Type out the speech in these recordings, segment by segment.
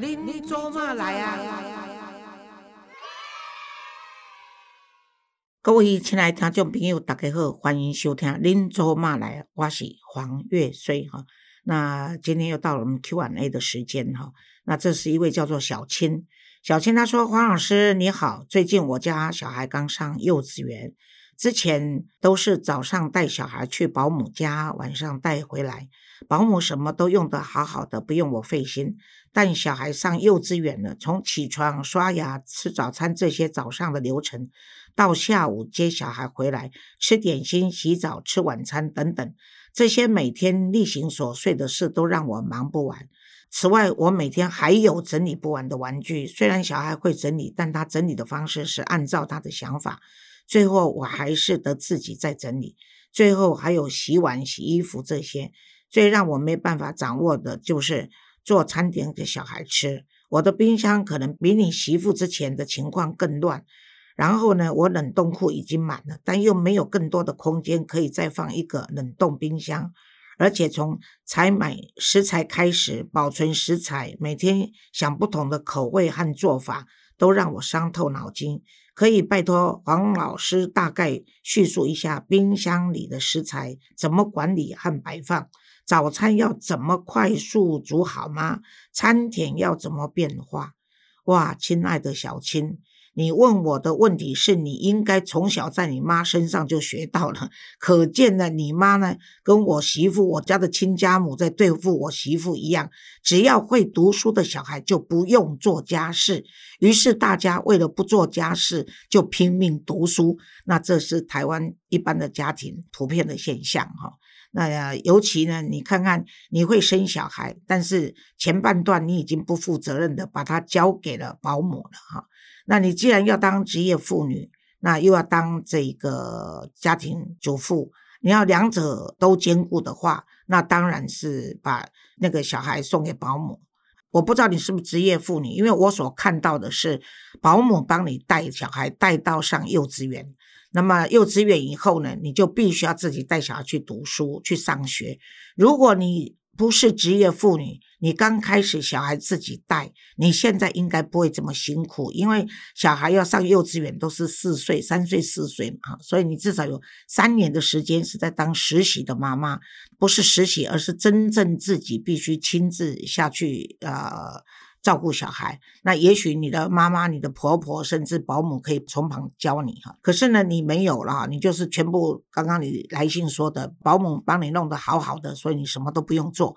您做嘛来啊？各位亲爱的听众朋友，大家好，欢迎收听《您做嘛来》，我是黄月水哈。那今天又到了我们 Q&A 的时间哈。那这是一位叫做小青，小青他说：“黄老师你好，最近我家小孩刚上幼稚园，之前都是早上带小孩去保姆家，晚上带回来。”保姆什么都用得好好的，不用我费心。但小孩上幼稚园了，从起床、刷牙、吃早餐这些早上的流程，到下午接小孩回来吃点心、洗澡、吃晚餐等等，这些每天例行琐碎的事都让我忙不完。此外，我每天还有整理不完的玩具。虽然小孩会整理，但他整理的方式是按照他的想法，最后我还是得自己再整理。最后还有洗碗、洗衣服这些。最让我没办法掌握的就是做餐点给小孩吃。我的冰箱可能比你媳妇之前的情况更乱。然后呢，我冷冻库已经满了，但又没有更多的空间可以再放一个冷冻冰箱。而且从采买食材开始，保存食材，每天想不同的口味和做法，都让我伤透脑筋。可以拜托黄老师大概叙述一下冰箱里的食材怎么管理和摆放？早餐要怎么快速煮好吗？餐点要怎么变化？哇，亲爱的小青，你问我的问题是你应该从小在你妈身上就学到了。可见呢，你妈呢跟我媳妇，我家的亲家母在对付我媳妇一样，只要会读书的小孩就不用做家事。于是大家为了不做家事，就拼命读书。那这是台湾一般的家庭普遍的现象，哈。那尤其呢，你看看，你会生小孩，但是前半段你已经不负责任的把他交给了保姆了哈。那你既然要当职业妇女，那又要当这个家庭主妇，你要两者都兼顾的话，那当然是把那个小孩送给保姆。我不知道你是不是职业妇女，因为我所看到的是保姆帮你带小孩带到上幼稚园。那么幼稚园以后呢，你就必须要自己带小孩去读书、去上学。如果你不是职业妇女，你刚开始小孩自己带，你现在应该不会这么辛苦，因为小孩要上幼稚园都是四岁、三岁、四岁嘛，所以你至少有三年的时间是在当实习的妈妈，不是实习，而是真正自己必须亲自下去呃。照顾小孩，那也许你的妈妈、你的婆婆甚至保姆可以从旁教你哈。可是呢，你没有了，你就是全部刚刚你来信说的，保姆帮你弄得好好的，所以你什么都不用做。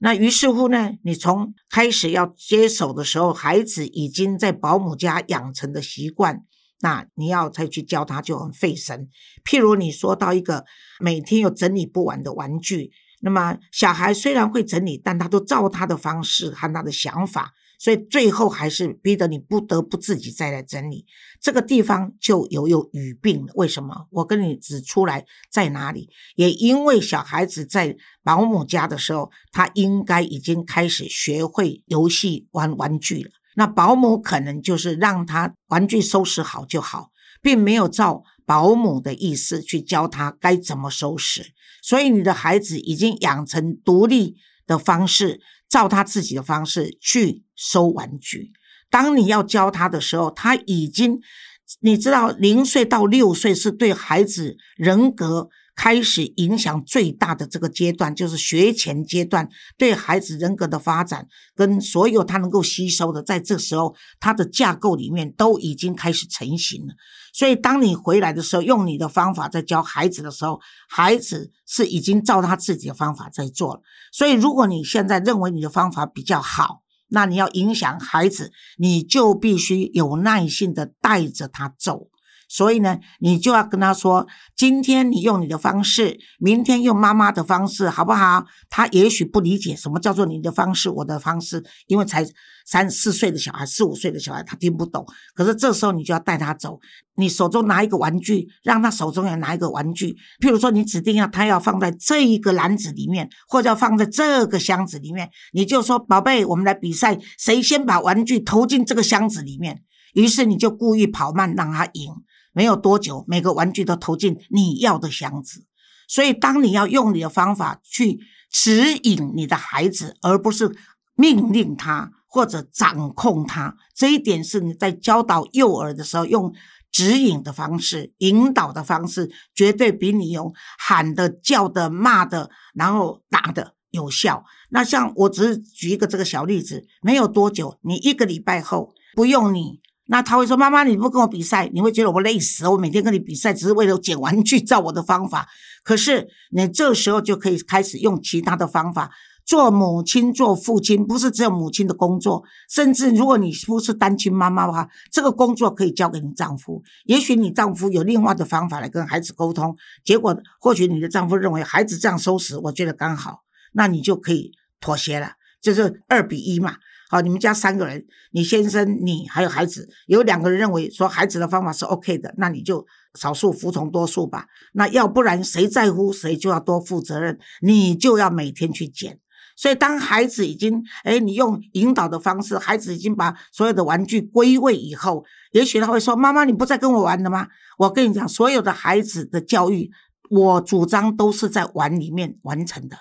那于是乎呢，你从开始要接手的时候，孩子已经在保姆家养成的习惯，那你要再去教他就很费神。譬如你说到一个每天有整理不完的玩具。那么小孩虽然会整理，但他都照他的方式和他的想法，所以最后还是逼得你不得不自己再来整理。这个地方就有有语病了。为什么？我跟你指出来在哪里？也因为小孩子在保姆家的时候，他应该已经开始学会游戏玩玩具了。那保姆可能就是让他玩具收拾好就好，并没有照保姆的意思去教他该怎么收拾。所以你的孩子已经养成独立的方式，照他自己的方式去收玩具。当你要教他的时候，他已经，你知道，零岁到六岁是对孩子人格。开始影响最大的这个阶段，就是学前阶段，对孩子人格的发展跟所有他能够吸收的，在这时候他的架构里面都已经开始成型了。所以，当你回来的时候，用你的方法在教孩子的时候，孩子是已经照他自己的方法在做了。所以，如果你现在认为你的方法比较好，那你要影响孩子，你就必须有耐心的带着他走。所以呢，你就要跟他说，今天你用你的方式，明天用妈妈的方式，好不好？他也许不理解什么叫做你的方式，我的方式，因为才三四岁的小孩，四五岁的小孩，他听不懂。可是这时候你就要带他走，你手中拿一个玩具，让他手中也拿一个玩具。譬如说，你指定要他要放在这一个篮子里面，或者要放在这个箱子里面，你就说，宝贝，我们来比赛，谁先把玩具投进这个箱子里面。于是你就故意跑慢，让他赢。没有多久，每个玩具都投进你要的箱子。所以，当你要用你的方法去指引你的孩子，而不是命令他或者掌控他。这一点是你在教导幼儿的时候用指引的方式、引导的方式，绝对比你用喊的、叫的、骂的，然后打的有效。那像我只是举一个这个小例子，没有多久，你一个礼拜后不用你。那他会说：“妈妈，你不跟我比赛，你会觉得我累死。我每天跟你比赛，只是为了捡玩具，照我的方法。可是你这时候就可以开始用其他的方法。做母亲、做父亲，不是只有母亲的工作。甚至如果你不是单亲妈妈的话，这个工作可以交给你丈夫。也许你丈夫有另外的方法来跟孩子沟通，结果或许你的丈夫认为孩子这样收拾，我觉得刚好，那你就可以妥协了，就是二比一嘛。”好，你们家三个人，你先生、你还有孩子，有两个人认为说孩子的方法是 OK 的，那你就少数服从多数吧。那要不然谁在乎谁就要多负责任，你就要每天去捡。所以当孩子已经，哎，你用引导的方式，孩子已经把所有的玩具归位以后，也许他会说：“妈妈，你不再跟我玩了吗？”我跟你讲，所有的孩子的教育，我主张都是在玩里面完成的。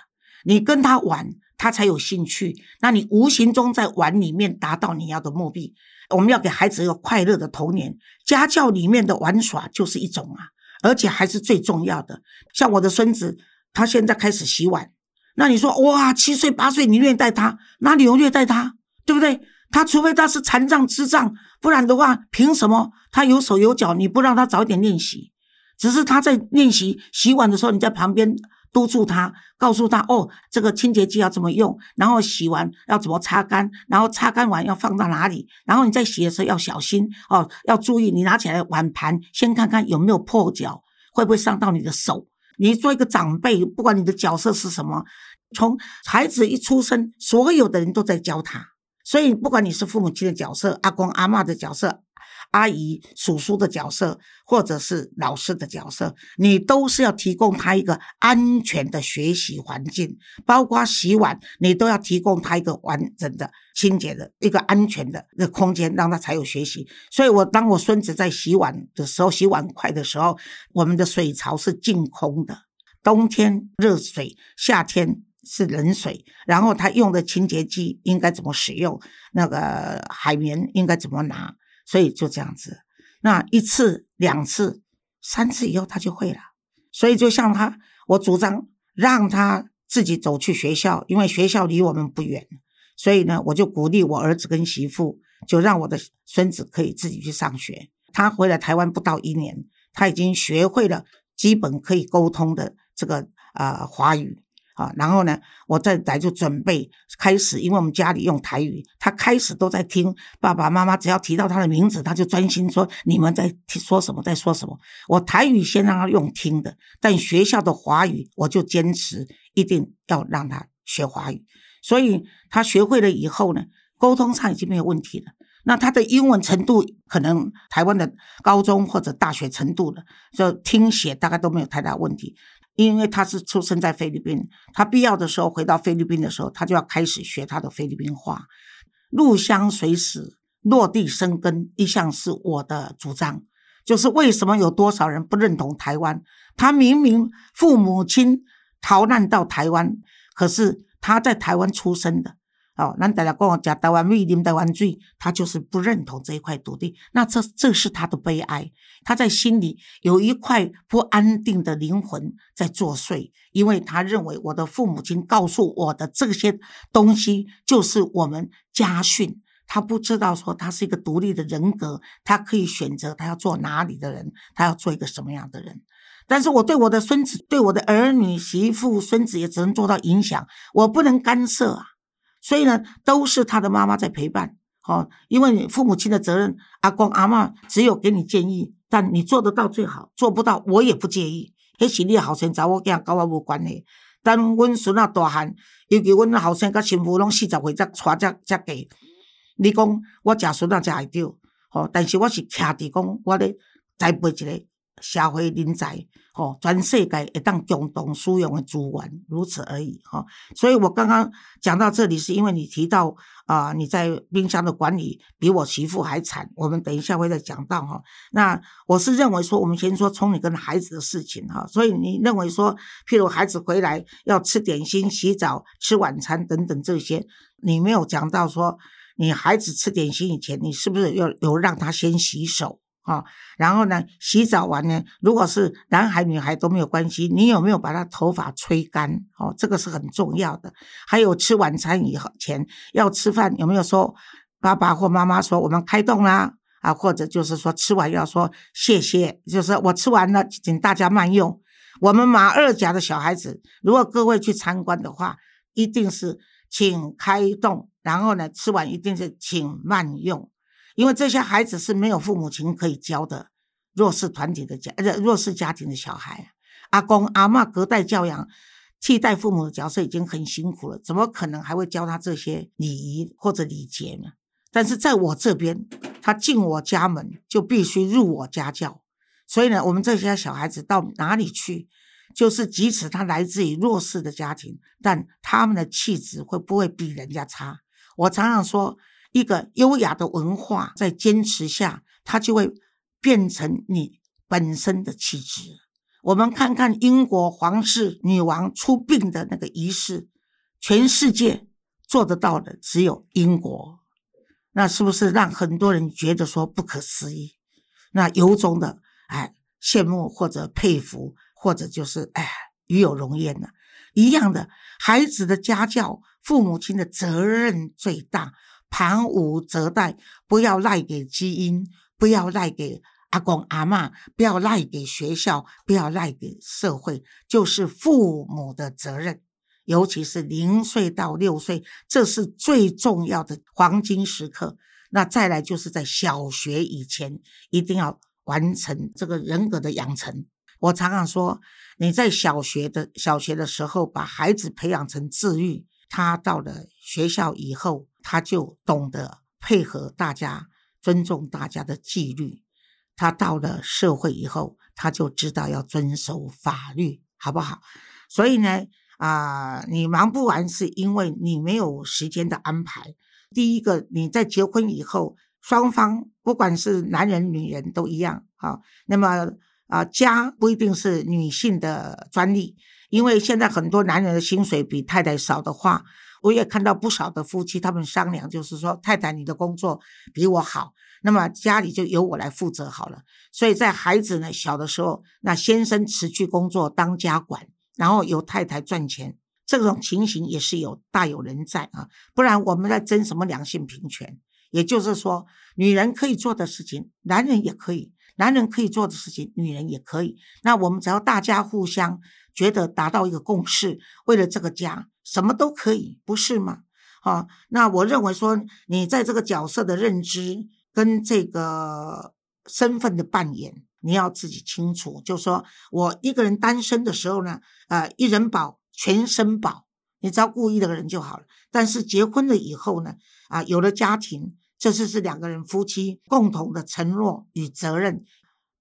你跟他玩。他才有兴趣，那你无形中在玩里面达到你要的目的。我们要给孩子一个快乐的童年，家教里面的玩耍就是一种啊，而且还是最重要的。像我的孙子，他现在开始洗碗，那你说哇，七岁八岁你虐待他，哪里有虐待他，对不对？他除非他是残障智障，不然的话，凭什么他有手有脚，你不让他早点练习？只是他在练习洗碗的时候，你在旁边。督促他，告诉他哦，这个清洁剂要怎么用，然后洗完要怎么擦干，然后擦干完要放到哪里，然后你在洗的时候要小心哦，要注意你拿起来碗盘先看看有没有破角，会不会伤到你的手。你做一个长辈，不管你的角色是什么，从孩子一出生，所有的人都在教他，所以不管你是父母亲的角色，阿公阿妈的角色。阿姨、叔叔的角色，或者是老师的角色，你都是要提供他一个安全的学习环境，包括洗碗，你都要提供他一个完整的、清洁的一个安全的那空间，让他才有学习。所以，我当我孙子在洗碗的时候，洗碗筷的时候，我们的水槽是净空的，冬天热水，夏天是冷水，然后他用的清洁剂应该怎么使用，那个海绵应该怎么拿。所以就这样子，那一次、两次、三次以后，他就会了。所以就像他，我主张让他自己走去学校，因为学校离我们不远。所以呢，我就鼓励我儿子跟媳妇，就让我的孙子可以自己去上学。他回来台湾不到一年，他已经学会了基本可以沟通的这个呃华语。啊，然后呢，我再来就准备开始，因为我们家里用台语，他开始都在听爸爸妈妈，只要提到他的名字，他就专心说你们在说什么，在说什么。我台语先让他用听的，但学校的华语我就坚持一定要让他学华语，所以他学会了以后呢，沟通上已经没有问题了。那他的英文程度可能台湾的高中或者大学程度了，就听写大概都没有太大问题。因为他是出生在菲律宾，他必要的时候回到菲律宾的时候，他就要开始学他的菲律宾话。入乡随俗，落地生根，一向是我的主张。就是为什么有多少人不认同台湾？他明明父母亲逃难到台湾，可是他在台湾出生的。哦，那大家跟我讲台湾米、啉台湾水，他就是不认同这一块土地。那这这是他的悲哀，他在心里有一块不安定的灵魂在作祟，因为他认为我的父母亲告诉我的这些东西就是我们家训。他不知道说他是一个独立的人格，他可以选择他要做哪里的人，他要做一个什么样的人。但是我对我的孙子、对我的儿女、媳妇、孙子也只能做到影响，我不能干涉啊。所以呢，都是他的妈妈在陪伴，哦，因为你父母亲的责任，阿公阿妈只有给你建议，但你做得到最好，做不到我也不介意。迄是你后生查某囝，跟我无关系。等阮孙仔大汉，尤其阮后生甲媳妇拢四十岁才娶才才嫁。你讲我食孙仔才会着，吼，但是我是徛伫讲我咧栽培一个社会人才，吼，全世界会当共同使用的资源，如此而已，哈。所以我刚刚讲到这里，是因为你提到啊，你在冰箱的管理比我媳妇还惨。我们等一下会再讲到哈。那我是认为说，我们先说从你跟孩子的事情哈。所以你认为说，譬如孩子回来要吃点心、洗澡、吃晚餐等等这些，你没有讲到说，你孩子吃点心以前，你是不是要有让他先洗手？啊，然后呢，洗澡完呢，如果是男孩女孩都没有关系，你有没有把他头发吹干？哦，这个是很重要的。还有吃晚餐以后前要吃饭，有没有说爸爸或妈妈说我们开动啦？啊，或者就是说吃完要说谢谢，就是我吃完了，请大家慢用。我们马二甲的小孩子，如果各位去参观的话，一定是请开动，然后呢，吃完一定是请慢用。因为这些孩子是没有父母亲可以教的弱势团体的家，呃，弱势家庭的小孩，阿公阿妈隔代教养，替代父母的角色已经很辛苦了，怎么可能还会教他这些礼仪或者礼节呢？但是在我这边，他进我家门就必须入我家教，所以呢，我们这些小孩子到哪里去，就是即使他来自于弱势的家庭，但他们的气质会不会比人家差？我常常说。一个优雅的文化在坚持下，它就会变成你本身的气质。我们看看英国皇室女王出殡的那个仪式，全世界做得到的只有英国，那是不是让很多人觉得说不可思议？那由衷的哎羡慕或者佩服，或者就是哎与有荣焉呢？一样的，孩子的家教，父母亲的责任最大。盘无责代，不要赖给基因，不要赖给阿公阿妈，不要赖给学校，不要赖给社会，就是父母的责任。尤其是零岁到六岁，这是最重要的黄金时刻。那再来就是在小学以前，一定要完成这个人格的养成。我常常说，你在小学的小学的时候，把孩子培养成自律，他到了学校以后。他就懂得配合大家，尊重大家的纪律。他到了社会以后，他就知道要遵守法律，好不好？所以呢，啊，你忙不完是因为你没有时间的安排。第一个，你在结婚以后，双方不管是男人女人都一样啊。那么啊，家不一定是女性的专利，因为现在很多男人的薪水比太太少的话。我也看到不少的夫妻，他们商量，就是说，太太你的工作比我好，那么家里就由我来负责好了。所以在孩子呢小的时候，那先生辞去工作当家管，然后由太太赚钱，这种情形也是有大有人在啊。不然我们在争什么两性平权？也就是说，女人可以做的事情，男人也可以；男人可以做的事情，女人也可以。那我们只要大家互相觉得达到一个共识，为了这个家。什么都可以，不是吗？好，那我认为说，你在这个角色的认知跟这个身份的扮演，你要自己清楚。就说我一个人单身的时候呢，呃，一人保全身保，你只要顾一个人就好了。但是结婚了以后呢，啊，有了家庭，这是是两个人夫妻共同的承诺与责任。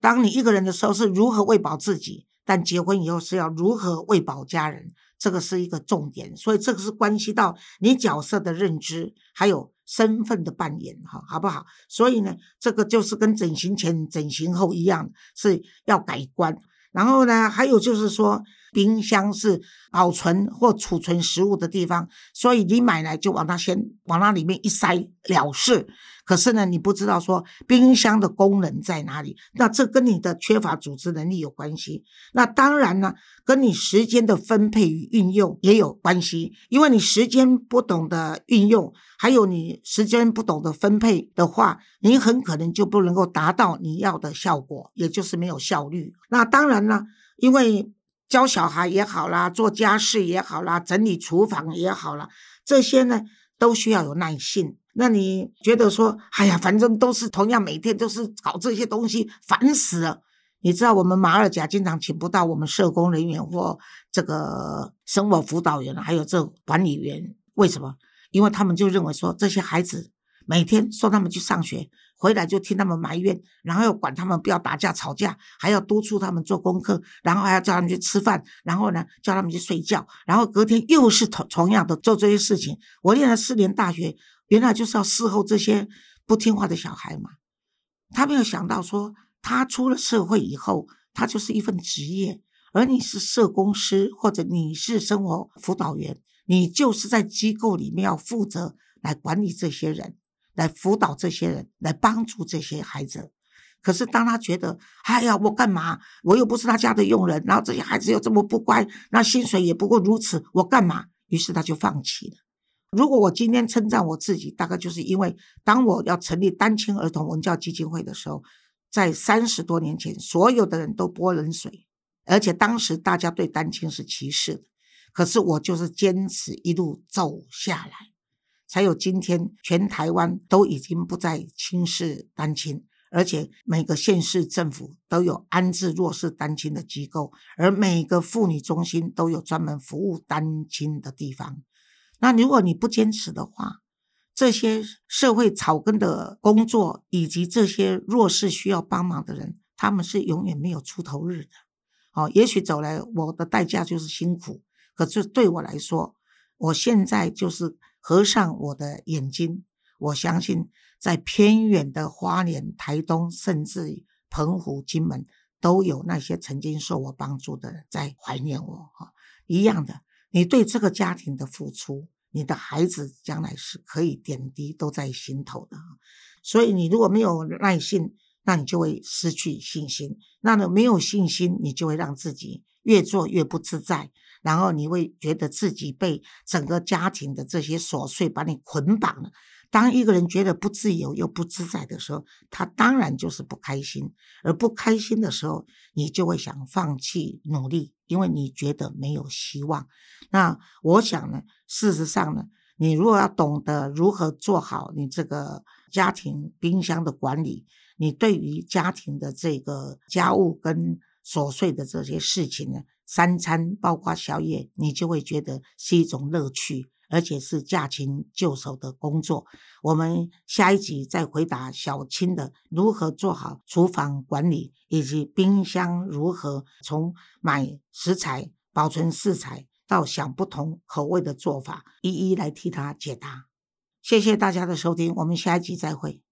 当你一个人的时候，是如何喂饱自己；但结婚以后，是要如何喂饱家人。这个是一个重点，所以这个是关系到你角色的认知，还有身份的扮演，哈，好不好？所以呢，这个就是跟整形前、整形后一样，是要改观。然后呢，还有就是说。冰箱是保存或储存食物的地方，所以你买来就往它先往那里面一塞了事。可是呢，你不知道说冰箱的功能在哪里，那这跟你的缺乏组织能力有关系。那当然呢，跟你时间的分配与运用也有关系。因为你时间不懂得运用，还有你时间不懂得分配的话，你很可能就不能够达到你要的效果，也就是没有效率。那当然呢，因为。教小孩也好啦，做家事也好啦，整理厨房也好啦，这些呢都需要有耐性。那你觉得说，哎呀，反正都是同样，每天都是搞这些东西，烦死了。你知道我们马尔甲经常请不到我们社工人员或这个生活辅导员，还有这管理员，为什么？因为他们就认为说，这些孩子每天送他们去上学，回来就听他们埋怨，然后又管他们不要打架吵架，还要督促他们做功课，然后还要叫他们去吃饭，然后呢叫他们去睡觉，然后隔天又是同同样的做这些事情。我念了四年大学，原来就是要伺候这些不听话的小孩嘛。他没有想到说，他出了社会以后，他就是一份职业，而你是社工师或者你是生活辅导员，你就是在机构里面要负责来管理这些人。来辅导这些人，来帮助这些孩子。可是当他觉得，哎呀，我干嘛？我又不是他家的佣人，然后这些孩子又这么不乖，那薪水也不过如此，我干嘛？于是他就放弃了。如果我今天称赞我自己，大概就是因为当我要成立单亲儿童文教基金会的时候，在三十多年前，所有的人都泼冷水，而且当时大家对单亲是歧视的。可是我就是坚持一路走下来。才有今天，全台湾都已经不再轻视单亲，而且每个县市政府都有安置弱势单亲的机构，而每个妇女中心都有专门服务单亲的地方。那如果你不坚持的话，这些社会草根的工作以及这些弱势需要帮忙的人，他们是永远没有出头日的。哦，也许走来我的代价就是辛苦，可是对我来说，我现在就是。合上我的眼睛，我相信在偏远的花莲、台东，甚至澎湖、金门，都有那些曾经受我帮助的人在怀念我。哈，一样的，你对这个家庭的付出，你的孩子将来是可以点滴都在心头的。所以，你如果没有耐心，那你就会失去信心。那么没有信心，你就会让自己越做越不自在。然后你会觉得自己被整个家庭的这些琐碎把你捆绑了。当一个人觉得不自由又不自在的时候，他当然就是不开心。而不开心的时候，你就会想放弃努力，因为你觉得没有希望。那我想呢，事实上呢，你如果要懂得如何做好你这个家庭冰箱的管理，你对于家庭的这个家务跟琐碎的这些事情呢？三餐包括宵夜，你就会觉得是一种乐趣，而且是驾轻就熟的工作。我们下一集再回答小青的如何做好厨房管理，以及冰箱如何从买食材、保存食材到想不同口味的做法，一一来替他解答。谢谢大家的收听，我们下一集再会。